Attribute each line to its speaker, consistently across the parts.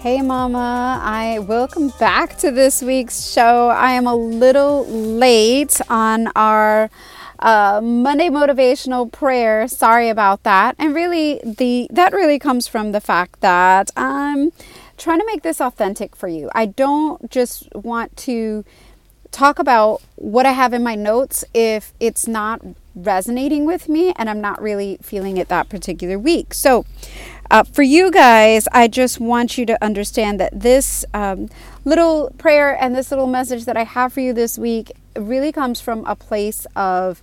Speaker 1: Hey, Mama. I welcome back to this week's show. I am a little late on our uh, Monday motivational prayer. Sorry about that. And really, the that really comes from the fact that I'm trying to make this authentic for you. I don't just want to talk about what I have in my notes if it's not resonating with me and I'm not really feeling it that particular week. So, uh, for you guys, I just want you to understand that this um, little prayer and this little message that I have for you this week really comes from a place of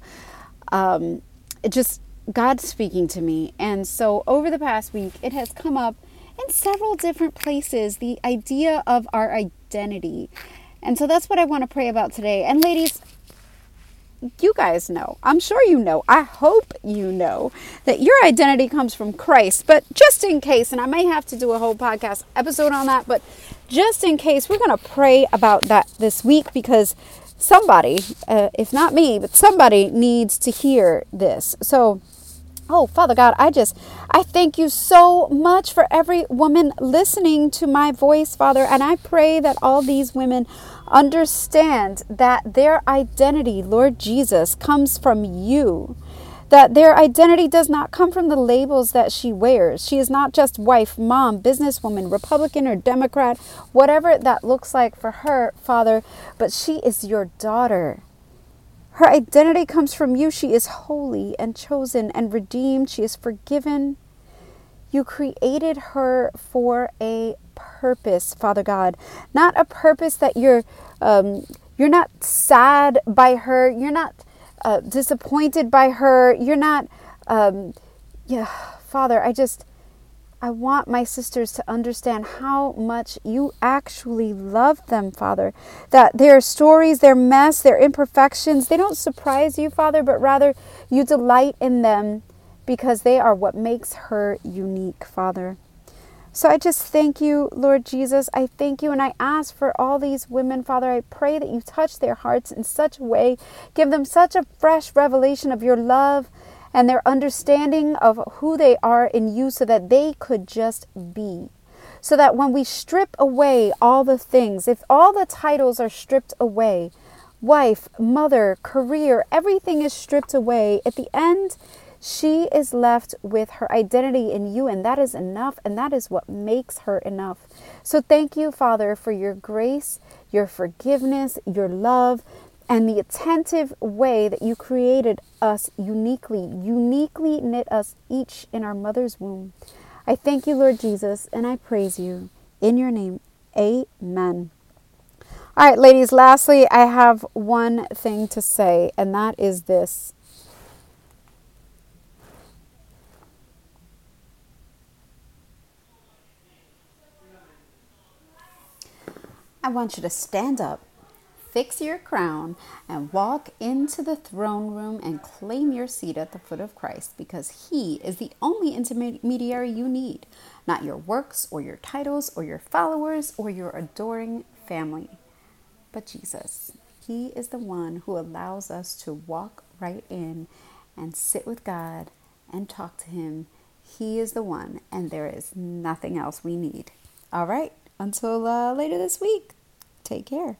Speaker 1: um, just God speaking to me. And so, over the past week, it has come up in several different places the idea of our identity. And so, that's what I want to pray about today. And, ladies, you guys know, I'm sure you know, I hope you know that your identity comes from Christ. But just in case, and I may have to do a whole podcast episode on that, but just in case, we're going to pray about that this week because somebody, uh, if not me, but somebody needs to hear this. So, Oh, Father God, I just, I thank you so much for every woman listening to my voice, Father. And I pray that all these women understand that their identity, Lord Jesus, comes from you. That their identity does not come from the labels that she wears. She is not just wife, mom, businesswoman, Republican, or Democrat, whatever that looks like for her, Father, but she is your daughter. Her identity comes from you. She is holy and chosen and redeemed. She is forgiven. You created her for a purpose, Father God. Not a purpose that you're um, you're not sad by her. You're not uh, disappointed by her. You're not um, yeah, Father, I just I want my sisters to understand how much you actually love them, Father. That their stories, their mess, their imperfections, they don't surprise you, Father, but rather you delight in them because they are what makes her unique, Father. So I just thank you, Lord Jesus. I thank you and I ask for all these women, Father. I pray that you touch their hearts in such a way, give them such a fresh revelation of your love and their understanding of who they are in you so that they could just be. So that when we strip away all the things, if all the titles are stripped away, wife, mother, career, everything is stripped away, at the end, she is left with her identity in you, and that is enough, and that is what makes her enough. So, thank you, Father, for your grace, your forgiveness, your love, and the attentive way that you created us uniquely, uniquely knit us each in our mother's womb. I thank you, Lord Jesus, and I praise you. In your name, amen. All right, ladies, lastly, I have one thing to say, and that is this. I want you to stand up fix your crown, and walk into the throne room and claim your seat at the foot of Christ because He is the only intermediary you need, not your works or your titles or your followers or your adoring family, but Jesus. He is the one who allows us to walk right in and sit with God and talk to Him. He is the one, and there is nothing else we need. All right, until uh, later this week, take care.